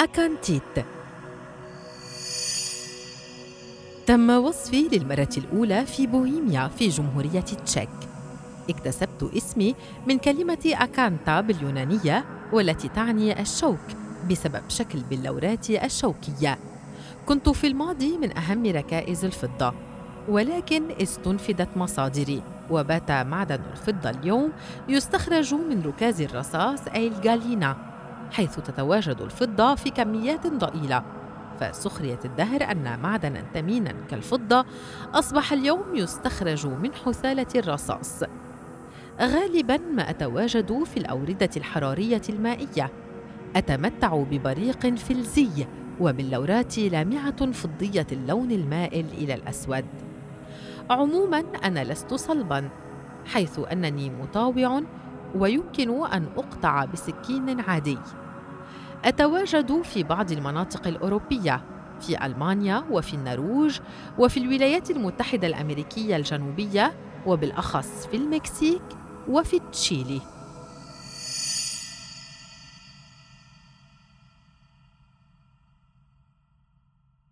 أكانتيت تم وصفي للمرة الأولى في بوهيميا في جمهورية تشيك. اكتسبت اسمي من كلمة أكانتا باليونانية والتي تعني الشوك بسبب شكل بلورات الشوكية. كنت في الماضي من أهم ركائز الفضة ولكن استنفدت مصادري وبات معدن الفضة اليوم يستخرج من ركاز الرصاص أي الجالينا حيث تتواجد الفضة في كميات ضئيلة. فسخرية الدهر أن معدنا ثمينا كالفضة أصبح اليوم يستخرج من حثالة الرصاص. غالبا ما أتواجد في الأوردة الحرارية المائية. أتمتع ببريق فلزي وباللورات لامعة فضية اللون المائل إلى الأسود. عموما أنا لست صلبا حيث أنني مطاوع ويمكن أن أقطع بسكين عادي. أتواجد في بعض المناطق الأوروبية في ألمانيا وفي النرويج وفي الولايات المتحدة الأمريكية الجنوبية وبالأخص في المكسيك وفي تشيلي.